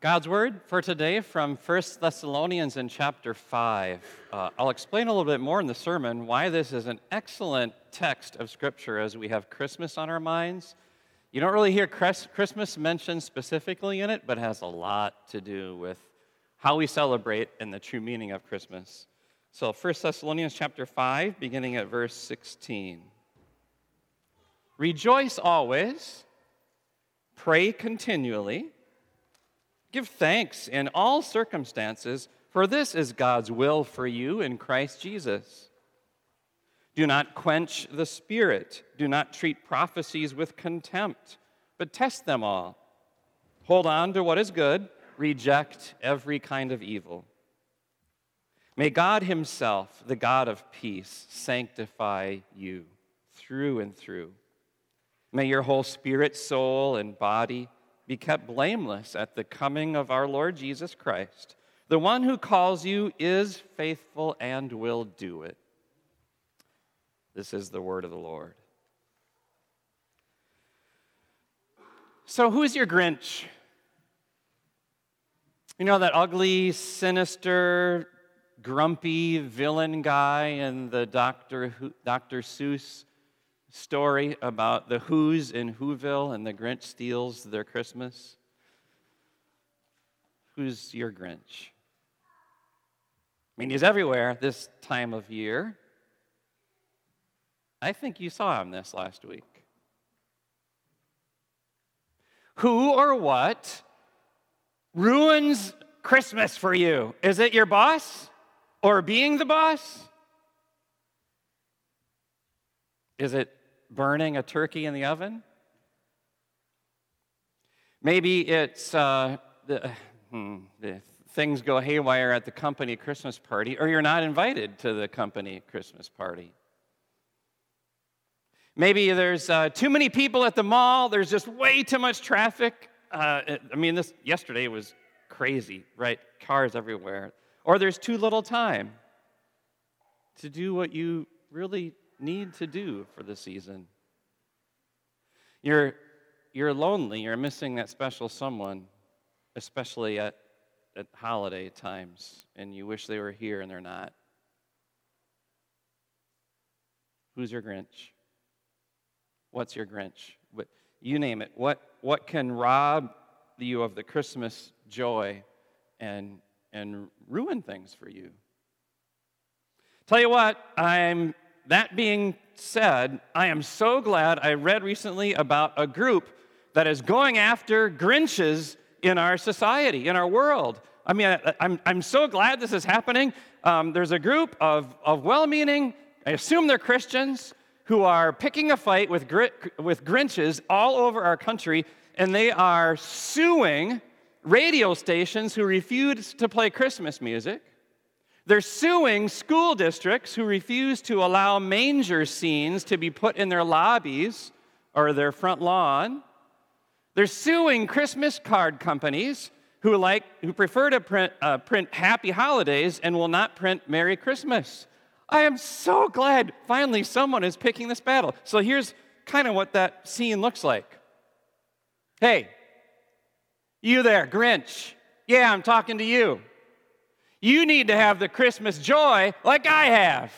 God's word for today from 1 Thessalonians in chapter 5. Uh, I'll explain a little bit more in the sermon why this is an excellent text of Scripture as we have Christmas on our minds. You don't really hear Christmas mentioned specifically in it, but it has a lot to do with how we celebrate and the true meaning of Christmas. So 1 Thessalonians chapter 5, beginning at verse 16. Rejoice always, pray continually Give thanks in all circumstances, for this is God's will for you in Christ Jesus. Do not quench the Spirit. Do not treat prophecies with contempt, but test them all. Hold on to what is good, reject every kind of evil. May God Himself, the God of peace, sanctify you through and through. May your whole spirit, soul, and body be kept blameless at the coming of our Lord Jesus Christ. The one who calls you is faithful and will do it. This is the word of the Lord. So, who's your Grinch? You know, that ugly, sinister, grumpy villain guy in the Dr. Who, Dr. Seuss story about the Who's in Whoville and the Grinch steals their Christmas? Who's your Grinch? I mean, he's everywhere this time of year. I think you saw him this last week. Who or what ruins Christmas for you? Is it your boss or being the boss? Is it burning a turkey in the oven. Maybe it's uh, the, hmm, the things go haywire at the company Christmas party, or you're not invited to the company Christmas party. Maybe there's uh, too many people at the mall, there's just way too much traffic. Uh, I mean, this yesterday was crazy, right? Cars everywhere. Or there's too little time to do what you really need to do for the season. You're, you're lonely, you're missing that special someone, especially at, at holiday times, and you wish they were here and they're not. Who's your Grinch? What's your Grinch? What, you name it. What, what can rob you of the Christmas joy and, and ruin things for you? Tell you what, I'm that being said, I am so glad I read recently about a group that is going after Grinches in our society, in our world. I mean, I, I'm, I'm so glad this is happening. Um, there's a group of, of well meaning, I assume they're Christians, who are picking a fight with, with Grinches all over our country, and they are suing radio stations who refuse to play Christmas music. They're suing school districts who refuse to allow manger scenes to be put in their lobbies or their front lawn. They're suing Christmas card companies who, like, who prefer to print, uh, print Happy Holidays and will not print Merry Christmas. I am so glad finally someone is picking this battle. So here's kind of what that scene looks like. Hey, you there, Grinch. Yeah, I'm talking to you. You need to have the Christmas joy like I have.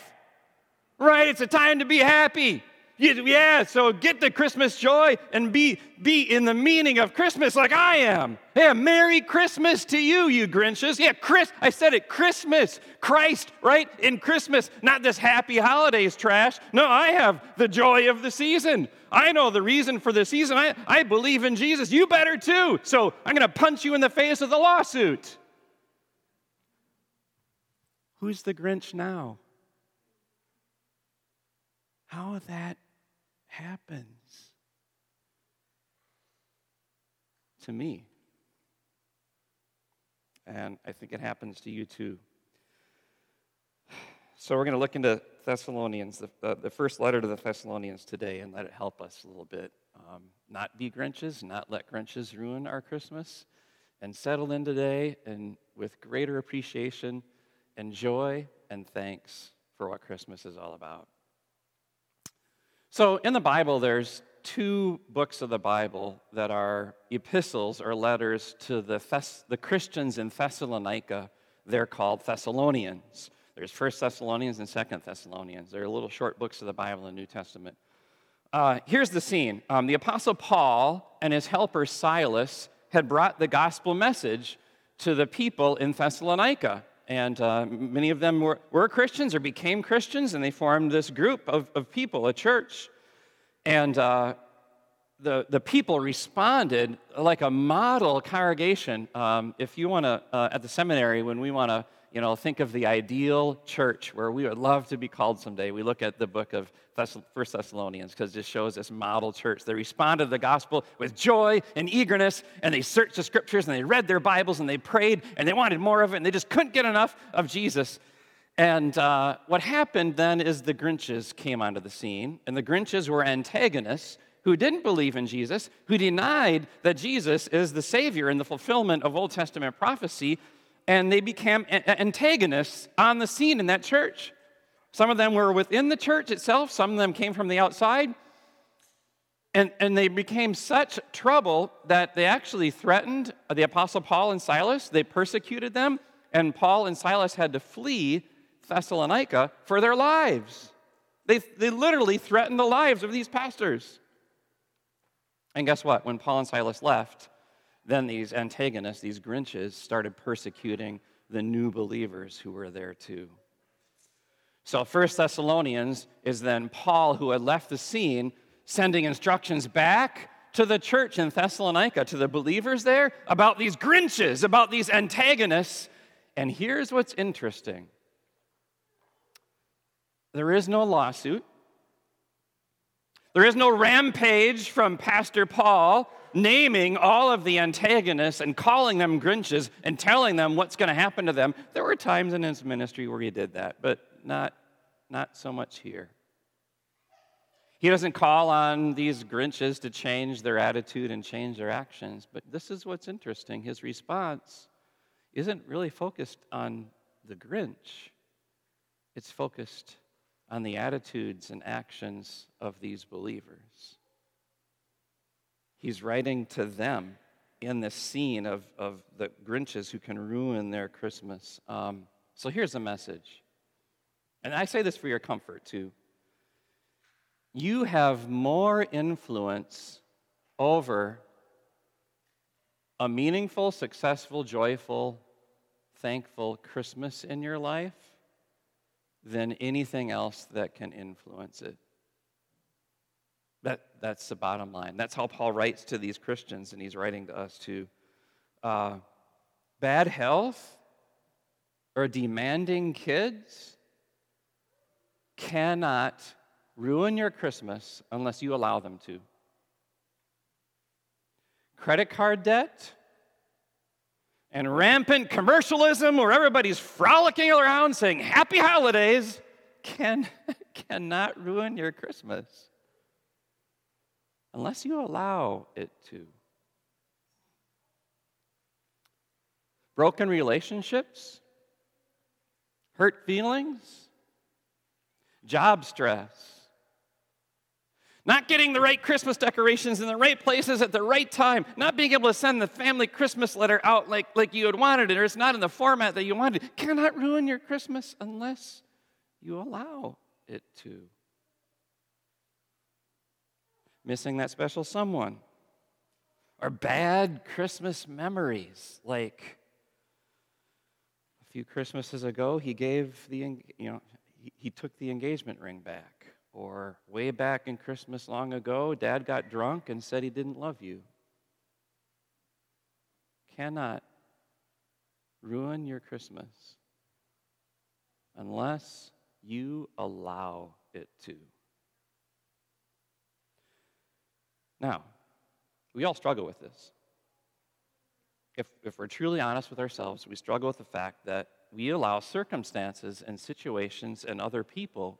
Right? It's a time to be happy. Yeah, so get the Christmas joy and be, be in the meaning of Christmas like I am. Yeah, Merry Christmas to you, you Grinches. Yeah, Chris, I said it, Christmas. Christ, right? In Christmas, not this happy holidays trash. No, I have the joy of the season. I know the reason for the season. I, I believe in Jesus. You better too. So I'm going to punch you in the face with a lawsuit. Who's the Grinch now? How that happens to me. And I think it happens to you too. So we're going to look into Thessalonians, the, the, the, first letter to the Thessalonians today, and let it help us a little bit. Um, not be Grinches, not let Grinches ruin our Christmas, and settle in today and with greater appreciation and joy and thanks for what Christmas is all about. So, in the Bible, there's two books of the Bible that are epistles or letters to the, Thess- the Christians in Thessalonica. They're called Thessalonians. There's First Thessalonians and Second Thessalonians. They're little short books of the Bible in the New Testament. Uh, here's the scene um, the Apostle Paul and his helper Silas had brought the gospel message to the people in Thessalonica. And uh, many of them were, were Christians or became Christians, and they formed this group of, of people, a church. And uh, the, the people responded like a model congregation. Um, if you want to, uh, at the seminary, when we want to you know, think of the ideal church where we would love to be called someday. We look at the book of First Thessalonians because it shows this model church. They responded to the gospel with joy and eagerness, and they searched the scriptures and they read their Bibles and they prayed and they wanted more of it, and they just couldn't get enough of Jesus. And uh, what happened then is the Grinches came onto the scene, and the Grinches were antagonists who didn't believe in Jesus, who denied that Jesus is the Savior in the fulfillment of Old Testament prophecy, and they became antagonists on the scene in that church. Some of them were within the church itself, some of them came from the outside. And, and they became such trouble that they actually threatened the Apostle Paul and Silas. They persecuted them, and Paul and Silas had to flee Thessalonica for their lives. They, they literally threatened the lives of these pastors. And guess what? When Paul and Silas left, then these antagonists, these Grinches, started persecuting the new believers who were there too. So, First Thessalonians is then Paul, who had left the scene, sending instructions back to the church in Thessalonica, to the believers there, about these Grinches, about these antagonists. And here's what's interesting there is no lawsuit, there is no rampage from Pastor Paul naming all of the antagonists and calling them Grinches and telling them what's going to happen to them. There were times in his ministry where he did that, but not, not so much here. He doesn't call on these Grinches to change their attitude and change their actions, but this is what's interesting. His response isn't really focused on the Grinch, it's focused on the attitudes and actions of these believers. He's writing to them in this scene of, of the Grinches who can ruin their Christmas. Um, so here's the message. And I say this for your comfort too. You have more influence over a meaningful, successful, joyful, thankful Christmas in your life than anything else that can influence it. That, that's the bottom line. That's how Paul writes to these Christians, and he's writing to us too. Uh, bad health or demanding kids cannot ruin your Christmas unless you allow them to. Credit card debt and rampant commercialism where everybody's frolicking around saying happy holidays can, cannot ruin your Christmas unless you allow it to. Broken relationships, hurt feelings, job stress, not getting the right Christmas decorations in the right places at the right time, not being able to send the family Christmas letter out like, like you had wanted it, or it's not in the format that you wanted, cannot ruin your Christmas unless you allow it to missing that special someone, or bad Christmas memories. Like a few Christmases ago, he gave the, you know, he, he took the engagement ring back. Or way back in Christmas long ago, dad got drunk and said he didn't love you. Cannot ruin your Christmas unless you allow it to. Now, we all struggle with this. If, if we're truly honest with ourselves, we struggle with the fact that we allow circumstances and situations and other people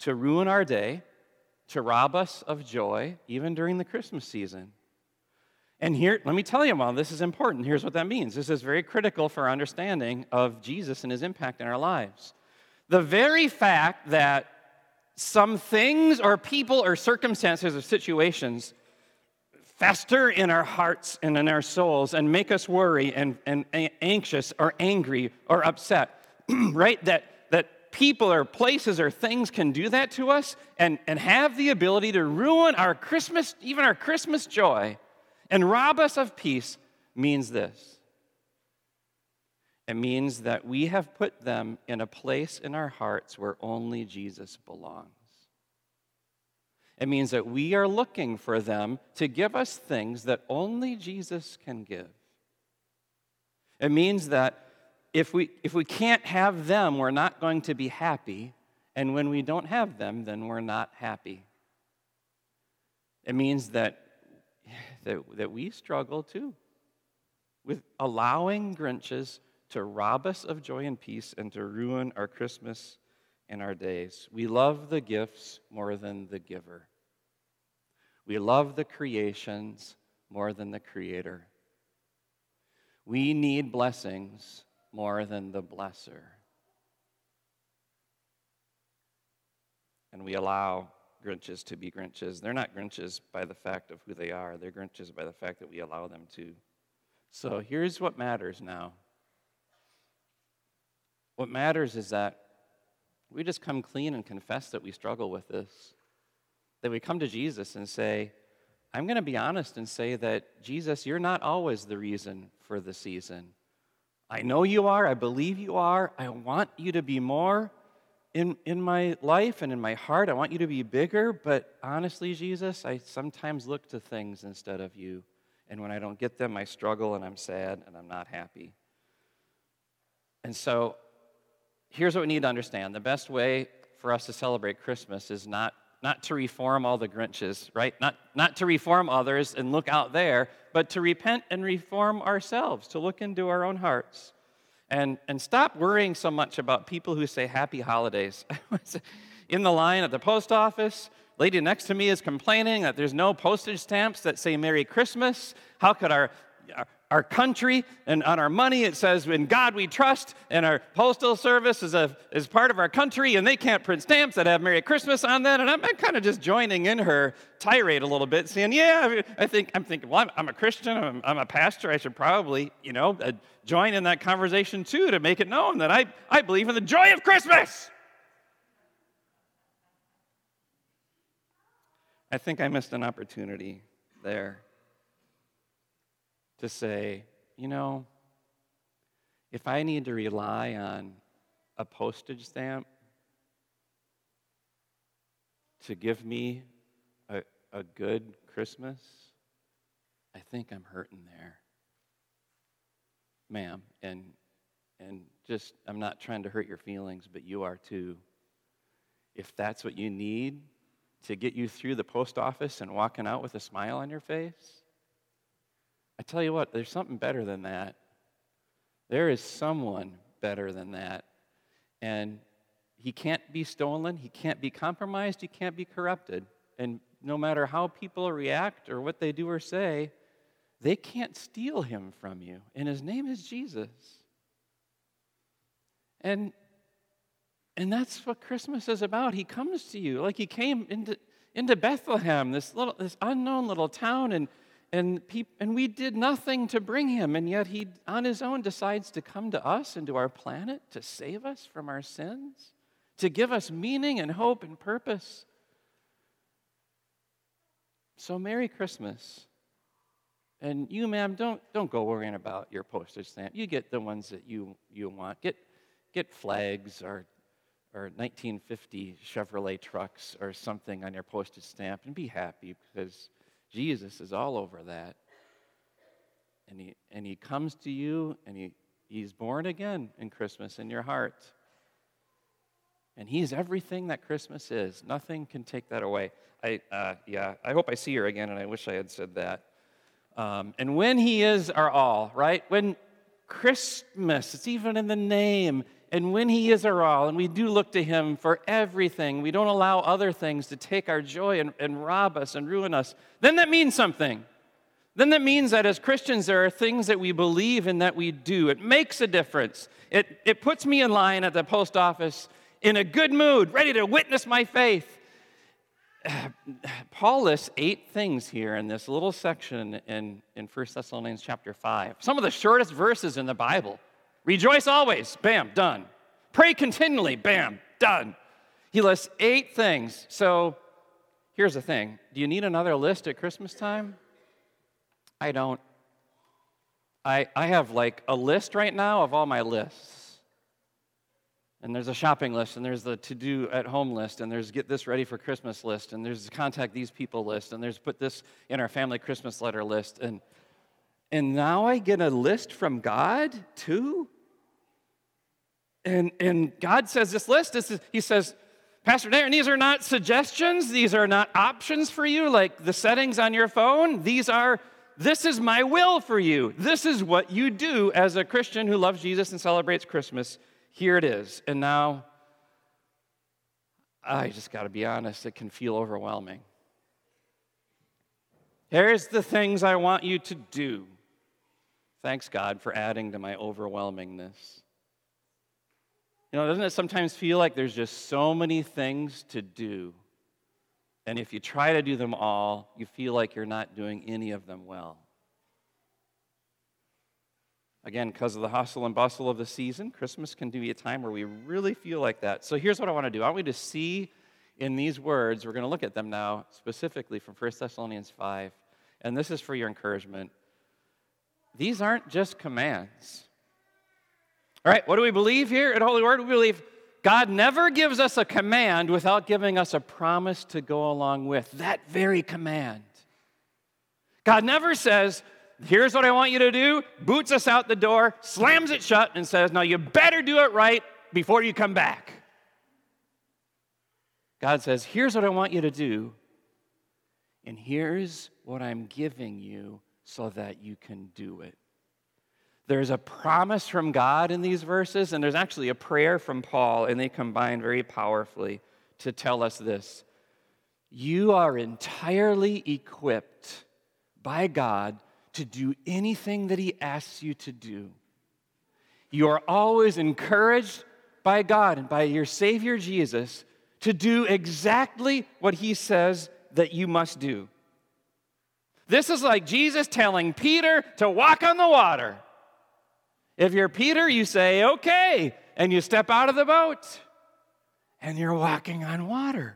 to ruin our day, to rob us of joy, even during the Christmas season. And here, let me tell you, while this is important, here's what that means. This is very critical for our understanding of Jesus and his impact in our lives. The very fact that some things or people or circumstances or situations fester in our hearts and in our souls and make us worry and, and anxious or angry or upset, right? That people or places or things can do that to us and, and have the ability to ruin our Christmas, even our Christmas joy, and rob us of peace means this. It means that we have put them in a place in our hearts where only Jesus belongs. It means that we are looking for them to give us things that only Jesus can give. It means that if we, if we can't have them, we're not going to be happy. And when we don't have them, then we're not happy. It means that, that, that we struggle too with allowing Grinches to rob us of joy and peace and to ruin our Christmas and our days. We love the gifts more than the giver. We love the creations more than the creator. We need blessings more than the blesser. And we allow Grinches to be Grinches. They're not Grinches by the fact of who they are, they're Grinches by the fact that we allow them to. So here's what matters now. What matters is that we just come clean and confess that we struggle with this that we come to Jesus and say, I'm going to be honest and say that, Jesus, you're not always the reason for the season. I know you are. I believe you are. I want you to be more in, in my life and in my heart. I want you to be bigger. But honestly, Jesus, I sometimes look to things instead of you. And when I don't get them, I struggle and I'm sad and I'm not happy. And so here's what we need to understand the best way for us to celebrate Christmas is not not to reform all the Grinches, right? Not, not to reform others and look out there, but to repent and reform ourselves, to look into our own hearts. And, and stop worrying so much about people who say happy holidays. In the line at the post office, lady next to me is complaining that there's no postage stamps that say Merry Christmas. How could our, our country and on our money. It says in god we trust and our postal service is, a, is part of our country and they can't print stamps that have merry christmas on that and i'm, I'm kind of just joining in her tirade a little bit saying yeah i think i'm thinking well i'm, I'm a christian I'm, I'm, a pastor i should probably you know uh, join in that conversation too to make it known that i, I believe in the joy of christmas. I think i missed an opportunity there to say, you know, if I need to rely on a postage stamp to give me a, a good Christmas, I think I'm hurting there. Ma'am, and and just I'm not trying to hurt your feelings, but you are too. If that's what you need to get you through the post office and walking out with a smile on your face, I tell you what, there's something better than that. There is someone better than that. And he can't be stolen, he can't be compromised, he can't be corrupted. And no matter how people react or what they do or say, they can't steal him from you. And his name is Jesus. And and that's what Christmas is about. He comes to you like he came into into Bethlehem, this little this unknown little town and and, and we did nothing to bring him, and yet he, on his own, decides to come to us and to our planet to save us from our sins, to give us meaning and hope and purpose. So, Merry Christmas. And you, ma'am, don't, don't go worrying about your postage stamp. You get the ones that you, you want. Get, get flags or, or 1950 Chevrolet trucks or something on your postage stamp and be happy because Jesus is all over that. And he, and he comes to you and he, he's born again in Christmas in your heart. And he's everything that Christmas is. Nothing can take that away. I, uh, yeah, I hope I see her again, and I wish I had said that. Um, and when he is our all, right? When Christmas, it's even in the name, and when He is our all, and we do look to Him for everything, we don't allow other things to take our joy and, and rob us and ruin us, then that means something. Then that means that as Christians, there are things that we believe and that we do. It makes a difference. It, it puts me in line at the post office in a good mood, ready to witness my faith. Paul lists eight things here in this little section in, in 1 Thessalonians chapter 5. Some of the shortest verses in the Bible. Rejoice always, bam, done. Pray continually, bam, done. He lists eight things. So here's the thing do you need another list at Christmas time? I don't. I, I have like a list right now of all my lists. And there's a shopping list, and there's the to do at home list, and there's get this ready for Christmas list, and there's contact these people list, and there's put this in our family Christmas letter list. And, and now I get a list from God too? And, and God says this list, this is, He says, Pastor Darren, these are not suggestions, these are not options for you, like the settings on your phone. These are, this is my will for you. This is what you do as a Christian who loves Jesus and celebrates Christmas here it is. And now, I just got to be honest, it can feel overwhelming. Here's the things I want you to do. Thanks, God, for adding to my overwhelmingness. You know, doesn't it sometimes feel like there's just so many things to do? And if you try to do them all, you feel like you're not doing any of them well. Again, because of the hustle and bustle of the season, Christmas can be a time where we really feel like that. So here's what I want to do I want you to see in these words, we're going to look at them now specifically from 1 Thessalonians 5, and this is for your encouragement. These aren't just commands. All right, what do we believe here at Holy Word? We believe God never gives us a command without giving us a promise to go along with that very command. God never says, here's what I want you to do, boots us out the door, slams it shut, and says, Now you better do it right before you come back. God says, Here's what I want you to do, and here's what I'm giving you so that you can do it. There's a promise from God in these verses, and there's actually a prayer from Paul, and they combine very powerfully to tell us this. You are entirely equipped by God to do anything that He asks you to do. You are always encouraged by God and by your Savior Jesus to do exactly what He says that you must do. This is like Jesus telling Peter to walk on the water. If you're Peter, you say, okay, and you step out of the boat and you're walking on water.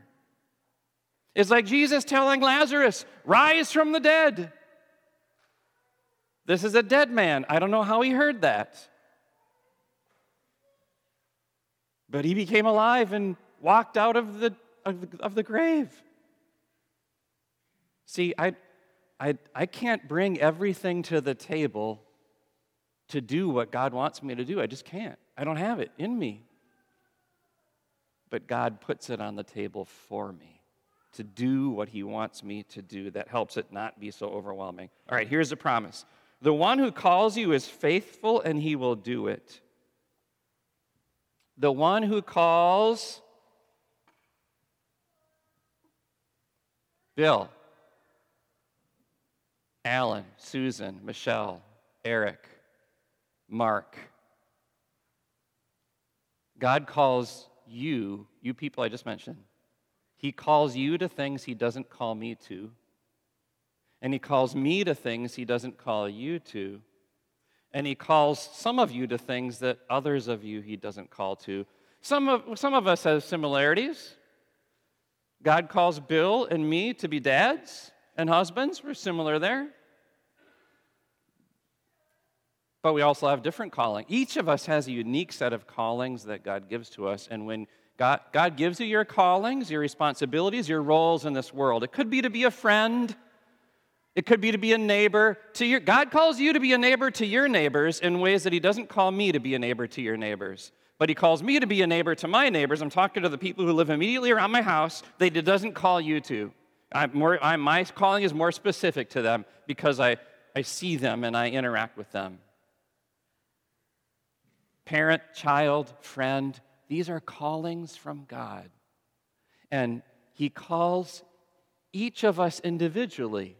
It's like Jesus telling Lazarus, rise from the dead. This is a dead man. I don't know how he heard that. But he became alive and walked out of the, of the, of the grave. See, I, I, I can't bring everything to the table to do what God wants me to do. I just can't. I don't have it in me. But God puts it on the table for me to do what He wants me to do. That helps it not be so overwhelming. All right, here's the promise the one who calls you is faithful and he will do it. The one who calls Bill, Alan, Susan, Michelle, Eric, Mark. God calls you, you people I just mentioned, He calls you to things He doesn't call me to. And he calls me to things he doesn't call you to. And he calls some of you to things that others of you he doesn't call to. Some of, some of us have similarities. God calls Bill and me to be dads and husbands. We're similar there. But we also have different calling. Each of us has a unique set of callings that God gives to us. And when God, God gives you your callings, your responsibilities, your roles in this world, it could be to be a friend, it could be to be a neighbor to your God calls you to be a neighbor to your neighbors in ways that he doesn't call me to be a neighbor to your neighbors. But he calls me to be a neighbor to my neighbors. I'm talking to the people who live immediately around my house that he doesn't call you to. I'm more, I'm, my calling is more specific to them because I, I see them and I interact with them. Parent, child, friend, these are callings from God. And he calls each of us individually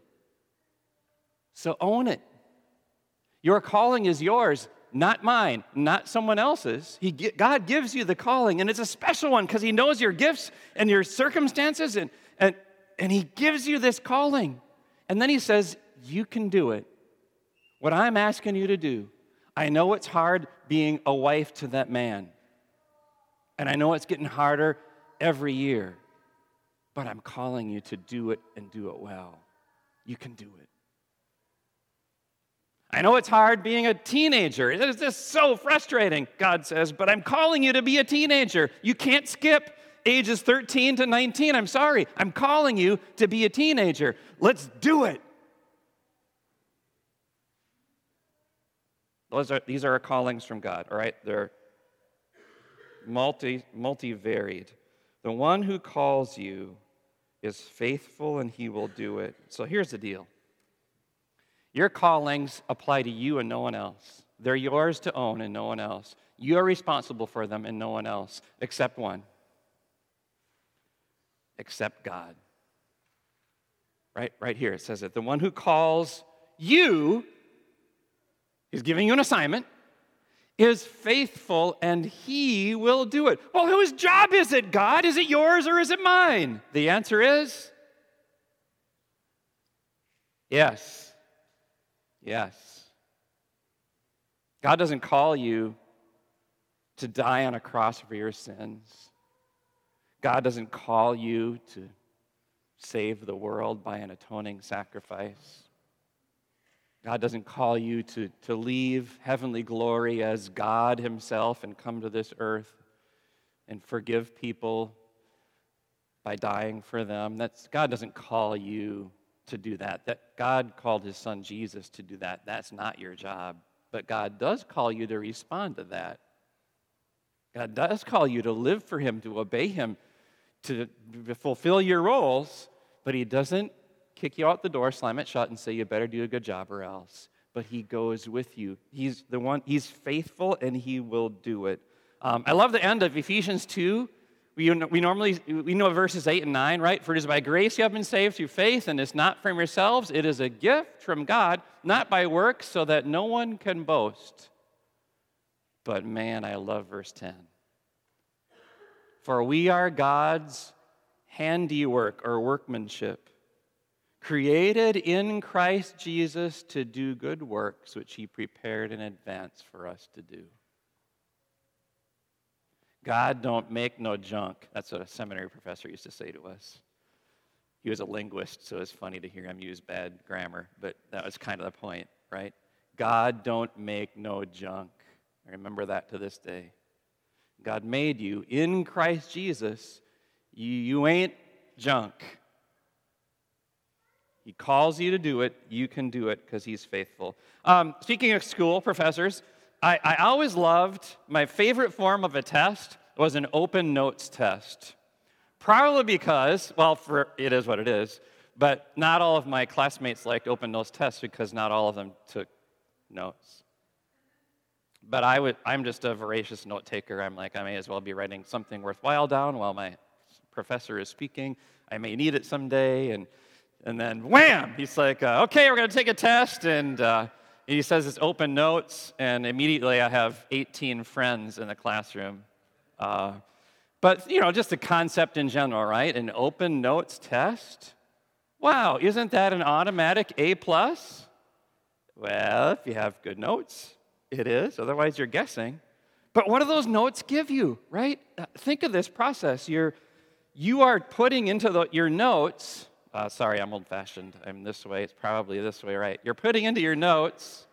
so own it. Your calling is yours. not mine, not someone else's. He, God gives you the calling, and it's a special one because He knows your gifts and your circumstances, and, and, and He gives you this calling. And then He says, You can do it. What I'm asking you to do, I know it's hard being a wife to that man, and I know it's getting harder every year, but I'm calling you to do it and do it well. You can do it. I know it's hard being a teenager. It is just so frustrating, God says, but I'm calling you to be a teenager. You can't skip ages 13 to 19. I'm sorry. I'm calling you to be a teenager. Let's do it. Those are, these are our callings from God, all right? They're multi, multi-varied. The one who calls you is faithful and he will do it. So here's the deal. Your callings apply to you and no one else. They're yours to own and no one else. You are responsible for them and no one else, except one. Except God. Right, right here it says it. The one who calls you, is giving you an assignment, is faithful and he will do it. Well, whose job is it, God? Is it yours or is it mine? The answer is yes. Yes. God doesn't call you to die on a cross for your sins. God doesn't call you to save the world by an atoning sacrifice. God doesn't call you to, to leave heavenly glory as God Himself and come to this earth and forgive people by dying for them. That's, God doesn't call you to do that. That God called his son Jesus to do that. That's not your job. But God does call you to respond to that. God does call you to live for him, to obey him, to fulfill your roles, but he doesn't kick you out the door, slam it shut, and say, You better do a good job or else. But he goes with you. He's the one, he's faithful and he will do it. Um, I love the end of Ephesians 2 we, we normally we know verses 8 and 9 right for it is by grace you have been saved through faith and it's not from yourselves it is a gift from god not by works so that no one can boast but man i love verse 10 for we are god's handiwork or workmanship created in christ jesus to do good works which he prepared in advance for us to do God don't make no junk. That's what a seminary professor used to say to us. He was a linguist, so it's funny to hear him use bad grammar, but that was kind of the point, right? God don't make no junk. I remember that to this day. God made you in Christ Jesus. You, you ain't junk. He calls you to do it. You can do it because He's faithful. Um, speaking of school, professors, I, I always loved my favorite form of a test was an open notes test. Probably because, well, for, it is what it is, but not all of my classmates liked open notes tests because not all of them took notes. But I would, I'm just a voracious note taker. I'm like, I may as well be writing something worthwhile down while my professor is speaking. I may need it someday. And, and then, wham, he's like, uh, okay, we're going to take a test. And uh, he says it's open notes, and immediately I have 18 friends in the classroom. Uh, but, you know, just the concept in general, right? An open notes test. Wow, isn't that an automatic A plus? Well, if you have good notes, it is. Otherwise, you're guessing. But what do those notes give you, right? Uh, think of this process. You're, you are putting into the, your notes uh, sorry, I'm old fashioned. I'm this way. It's probably this way, right? You're putting into your notes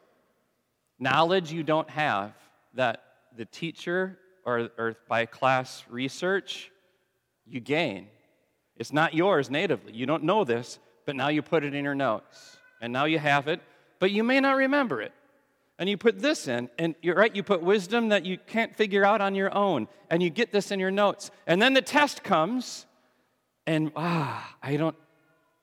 knowledge you don't have that the teacher or, or by class research you gain. It's not yours natively. You don't know this, but now you put it in your notes. And now you have it, but you may not remember it. And you put this in, and you're right, you put wisdom that you can't figure out on your own, and you get this in your notes. And then the test comes, and ah, I don't,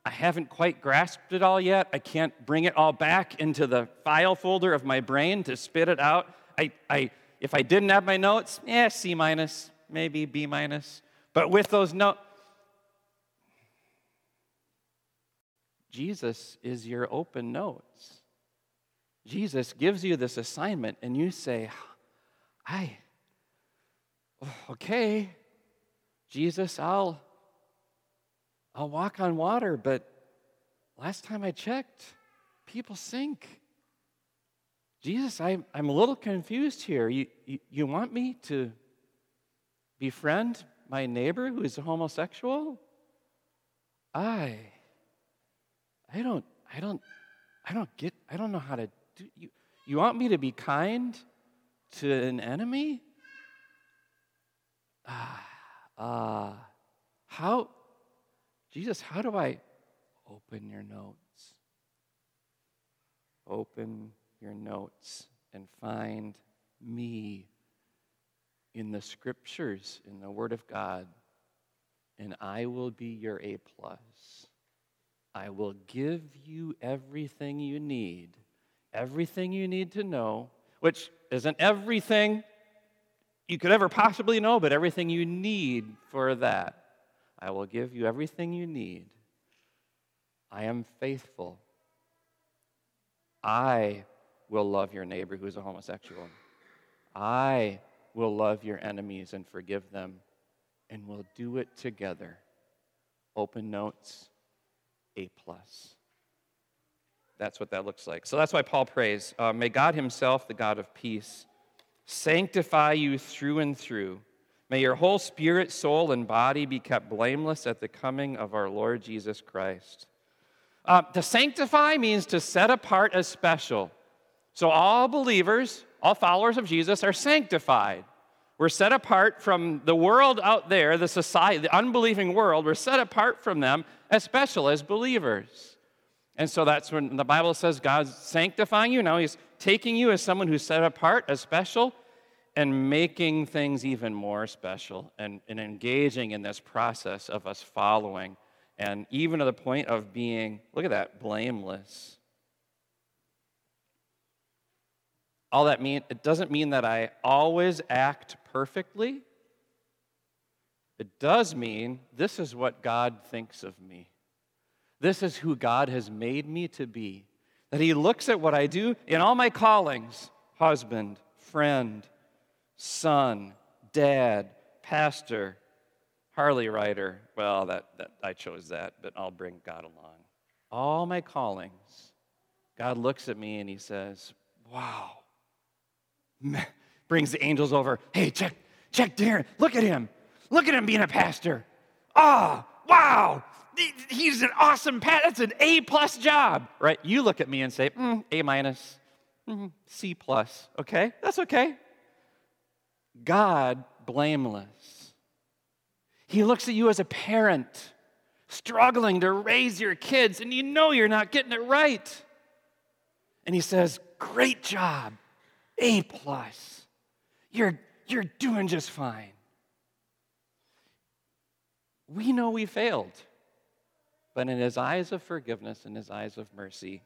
I haven't quite grasped it all yet. I can't bring it all back into the file folder of my brain to spit it out. I, I, if I didn't have my notes, yeah, C minus, maybe B minus. But with those notes, Jesus is your open notes. Jesus gives you this assignment, and you say, I, okay, Jesus, I'll, I'll walk on water, but last time I checked, people sink. Jesus, I'm, I'm a little confused here. You, you, you want me to befriend my neighbor who is a homosexual? I, I don't, I don't, I don't get, I don't know how to do, you, you want me to be kind to an enemy? Ah, uh, how, Jesus, how do I open your notes? Open your notes and find me in the scriptures, in the Word of God, and I will be your A plus. I will give you everything you need, everything you need to know, which isn't everything you could ever possibly know, but everything you need for that. I will give you everything you need. I am faithful. I will love your neighbor who's a homosexual. I will love your enemies and forgive them, and we'll do it together. Open notes, A plus. That's what that looks like. So that's why Paul prays uh, May God Himself, the God of peace, sanctify you through and through. May your whole spirit, soul, and body be kept blameless at the coming of our Lord Jesus Christ. Uh, to sanctify means to set apart as special. So all believers, all followers of Jesus are sanctified. We're set apart from the world out there, the society, the unbelieving world. We're set apart from them as special as believers. And so that's when the Bible says God's sanctifying you. Now He's taking you as someone who's set apart as special and making things even more special and, and engaging in this process of us following and even to the point of being, look at that, blameless. All that mean it doesn't mean that I always act perfectly. It does mean this is what God thinks of me. This is who God has made me to be. That He looks at what I do in all my callings husband, friend, son, dad, pastor, Harley rider. Well, that, that, I chose that, but I'll bring God along. All my callings, God looks at me and He says, Wow, brings the angels over. Hey, check, check Darren. Look at him. Look at him being a pastor. Oh, wow. He's an awesome pastor. That's an A plus job, right? You look at me and say, mm, A minus, mm, C plus. Okay, that's okay. God, blameless. He looks at you as a parent struggling to raise your kids, and you know you're not getting it right. And he says, Great job. A plus. You're, you're doing just fine. We know we failed. But in his eyes of forgiveness, in his eyes of mercy,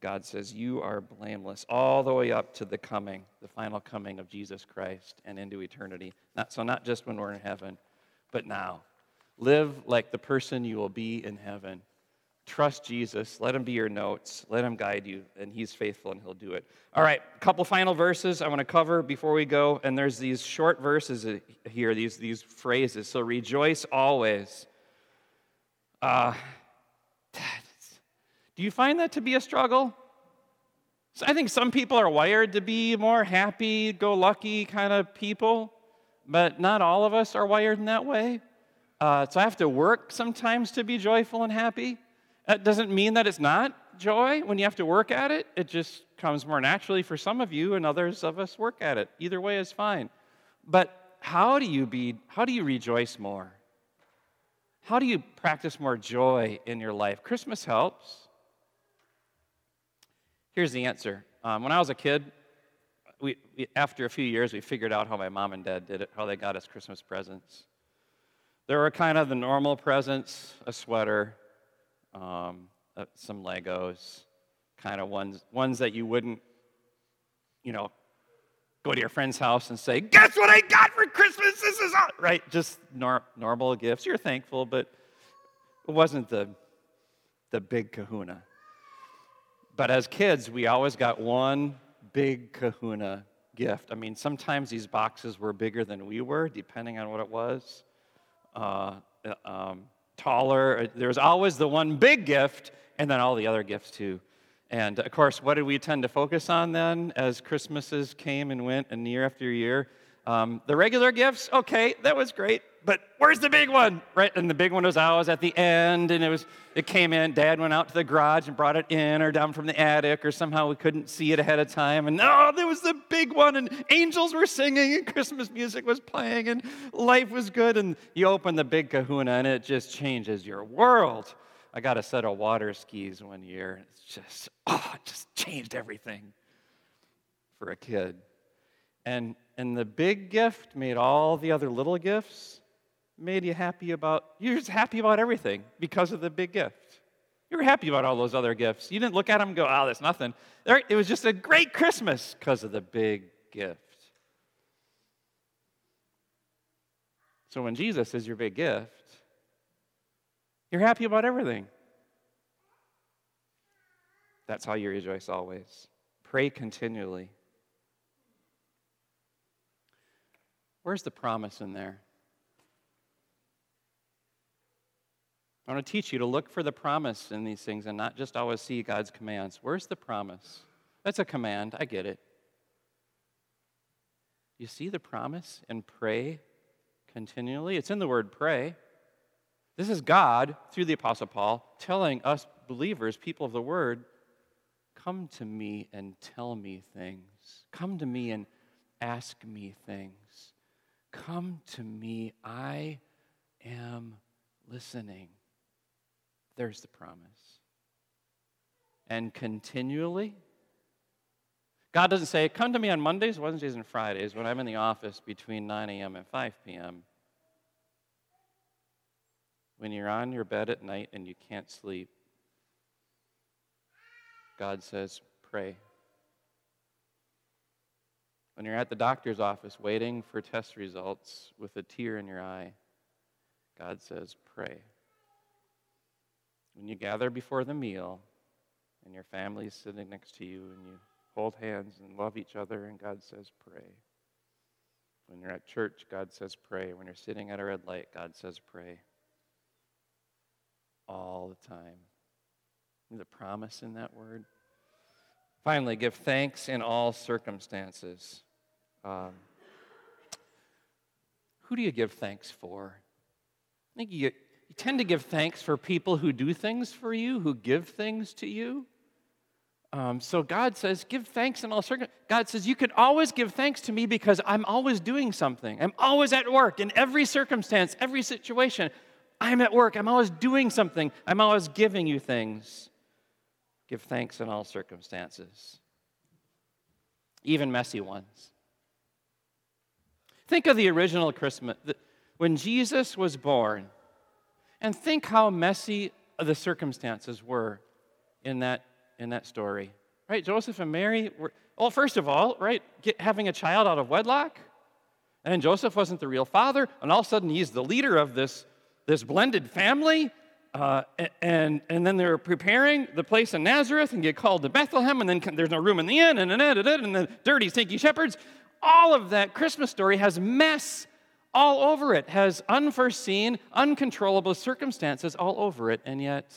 God says, You are blameless all the way up to the coming, the final coming of Jesus Christ and into eternity. Not, so, not just when we're in heaven, but now. Live like the person you will be in heaven. Trust Jesus. Let him be your notes. Let him guide you, and he's faithful and he'll do it. All right, a couple final verses I want to cover before we go. And there's these short verses here, these, these phrases. So rejoice always. Uh, do you find that to be a struggle? So I think some people are wired to be more happy, go lucky kind of people, but not all of us are wired in that way. Uh, so I have to work sometimes to be joyful and happy. That doesn't mean that it's not joy when you have to work at it. It just comes more naturally for some of you, and others of us work at it. Either way is fine. But how do you be? How do you rejoice more? How do you practice more joy in your life? Christmas helps. Here's the answer. Um, when I was a kid, we, we, after a few years, we figured out how my mom and dad did it, how they got us Christmas presents. There were kind of the normal presents a sweater, um, uh, some Legos, kind of ones, ones that you wouldn't, you know, go to your friend's house and say, Guess what I got for Christmas? This is all, right. Just nor- normal gifts. You're thankful, but it wasn't the, the big kahuna. But as kids, we always got one big kahuna gift. I mean, sometimes these boxes were bigger than we were, depending on what it was. Uh, um, taller. There was always the one big gift, and then all the other gifts too. And of course, what did we tend to focus on then as Christmases came and went and year after year? Um, the regular gifts, okay, that was great, but where's the big one? Right? And the big one was always at the end, and it was it came in. Dad went out to the garage and brought it in, or down from the attic, or somehow we couldn't see it ahead of time. And oh, there was the big one, and angels were singing, and Christmas music was playing, and life was good. And you open the big kahuna, and it just changes your world. I got a set of water skis one year. It's just, oh, it just changed everything for a kid. And, and the big gift made all the other little gifts, made you happy about, you're just happy about everything because of the big gift. You were happy about all those other gifts. You didn't look at them and go, oh, that's nothing. It was just a great Christmas because of the big gift. So when Jesus is your big gift, you're happy about everything. That's how you rejoice always. Pray continually. Where's the promise in there? I want to teach you to look for the promise in these things and not just always see God's commands. Where's the promise? That's a command. I get it. You see the promise and pray continually? It's in the word pray. This is God, through the Apostle Paul, telling us believers, people of the Word, come to me and tell me things. Come to me and ask me things. Come to me. I am listening. There's the promise. And continually, God doesn't say, Come to me on Mondays, Wednesdays, and Fridays when I'm in the office between 9 a.m. and 5 p.m when you're on your bed at night and you can't sleep, God says, pray. When you're at the doctor's office waiting for test results with a tear in your eye, God says, pray. When you gather before the meal and your family is sitting next to you and you hold hands and love each other, and God says, pray. When you're at church, God says, pray. When you're sitting at a red light, God says, pray all the time. The promise in that word. Finally, give thanks in all circumstances. Um, who do you give thanks for? I think you, you tend to give thanks for people who do things for you, who give things to you. Um, so God says, give thanks in all circumstances. God says, you can always give thanks to me because I'm always doing something. I'm always at work in every circumstance, every situation. I'm at work. I'm always doing something. I'm always giving you things. Give thanks in all circumstances, even messy ones. Think of the original Christmas, when Jesus was born, and think how messy the circumstances were in that, in that story. Right? Joseph and Mary were, well, first of all, right, get, having a child out of wedlock. And Joseph wasn't the real father, and all of a sudden he's the leader of this this blended family. Uh, and, and then they're preparing the place in Nazareth and get called to Bethlehem, and then there's no room in the inn, and, and, and, and the dirty, stinky shepherds. All of that Christmas story has mess all over it, has unforeseen, uncontrollable circumstances all over it, and yet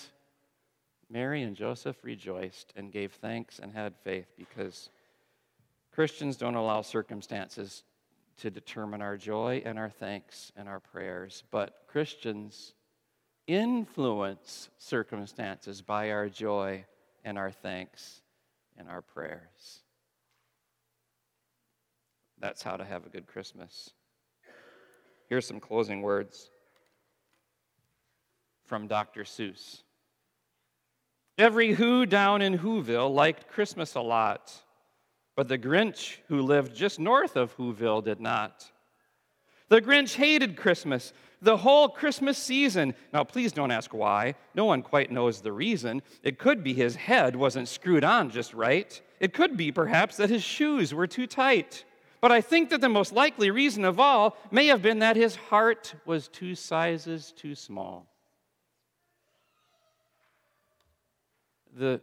Mary and Joseph rejoiced and gave thanks and had faith because Christians don't allow circumstances to determine our joy and our thanks and our prayers, but Christians influence circumstances by our joy and our thanks and our prayers. That's how to have a good Christmas. Here's some closing words from Dr. Seuss. Every Who down in Whoville liked Christmas a lot. But the Grinch, who lived just north of Whoville, did not. The Grinch hated Christmas, the whole Christmas season. Now, please don't ask why. No one quite knows the reason. It could be his head wasn't screwed on just right. It could be, perhaps, that his shoes were too tight. But I think that the most likely reason of all may have been that his heart was two sizes too small. The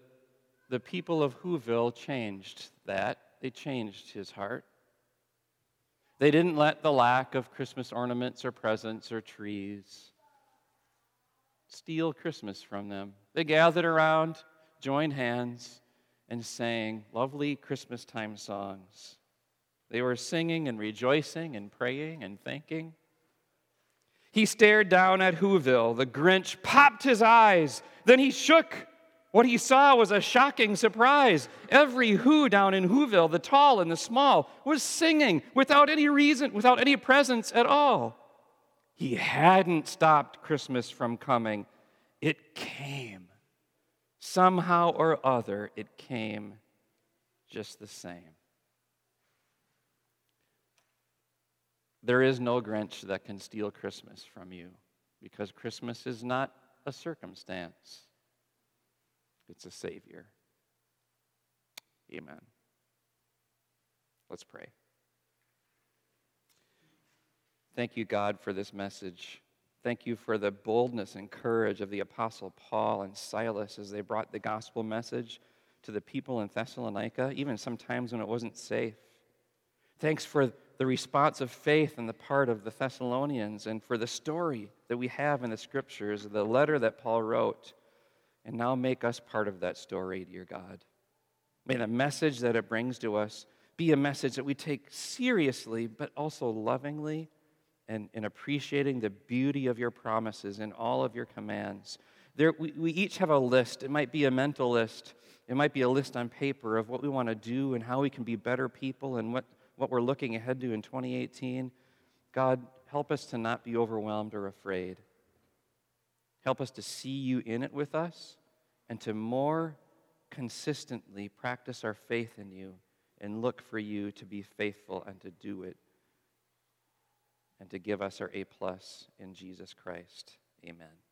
the people of Whoville changed that. They changed his heart. They didn't let the lack of Christmas ornaments or presents or trees steal Christmas from them. They gathered around, joined hands, and sang lovely Christmas time songs. They were singing and rejoicing and praying and thanking. He stared down at Whoville. The Grinch popped his eyes. Then he shook. What he saw was a shocking surprise. Every Who down in Whoville, the tall and the small, was singing without any reason, without any presents at all. He hadn't stopped Christmas from coming, it came. Somehow or other, it came just the same. There is no Grinch that can steal Christmas from you because Christmas is not a circumstance, it's a Savior. Amen. Let's pray. Thank you, God, for this message. Thank you for the boldness and courage of the Apostle Paul and Silas as they brought the gospel message to the people in Thessalonica, even sometimes when it wasn't safe. Thanks for the response of faith on the part of the Thessalonians and for the story that we have in the scriptures, the letter that Paul wrote. And now make us part of that story, dear God. May the message that it brings to us be a message that we take seriously, but also lovingly and, and appreciating the beauty of your promises and all of your commands. There, we, we each have a list. It might be a mental list, it might be a list on paper of what we want to do and how we can be better people and what, what we're looking ahead to in 2018. God, help us to not be overwhelmed or afraid. Help us to see you in it with us and to more consistently practice our faith in you and look for you to be faithful and to do it and to give us our A plus in Jesus Christ. Amen.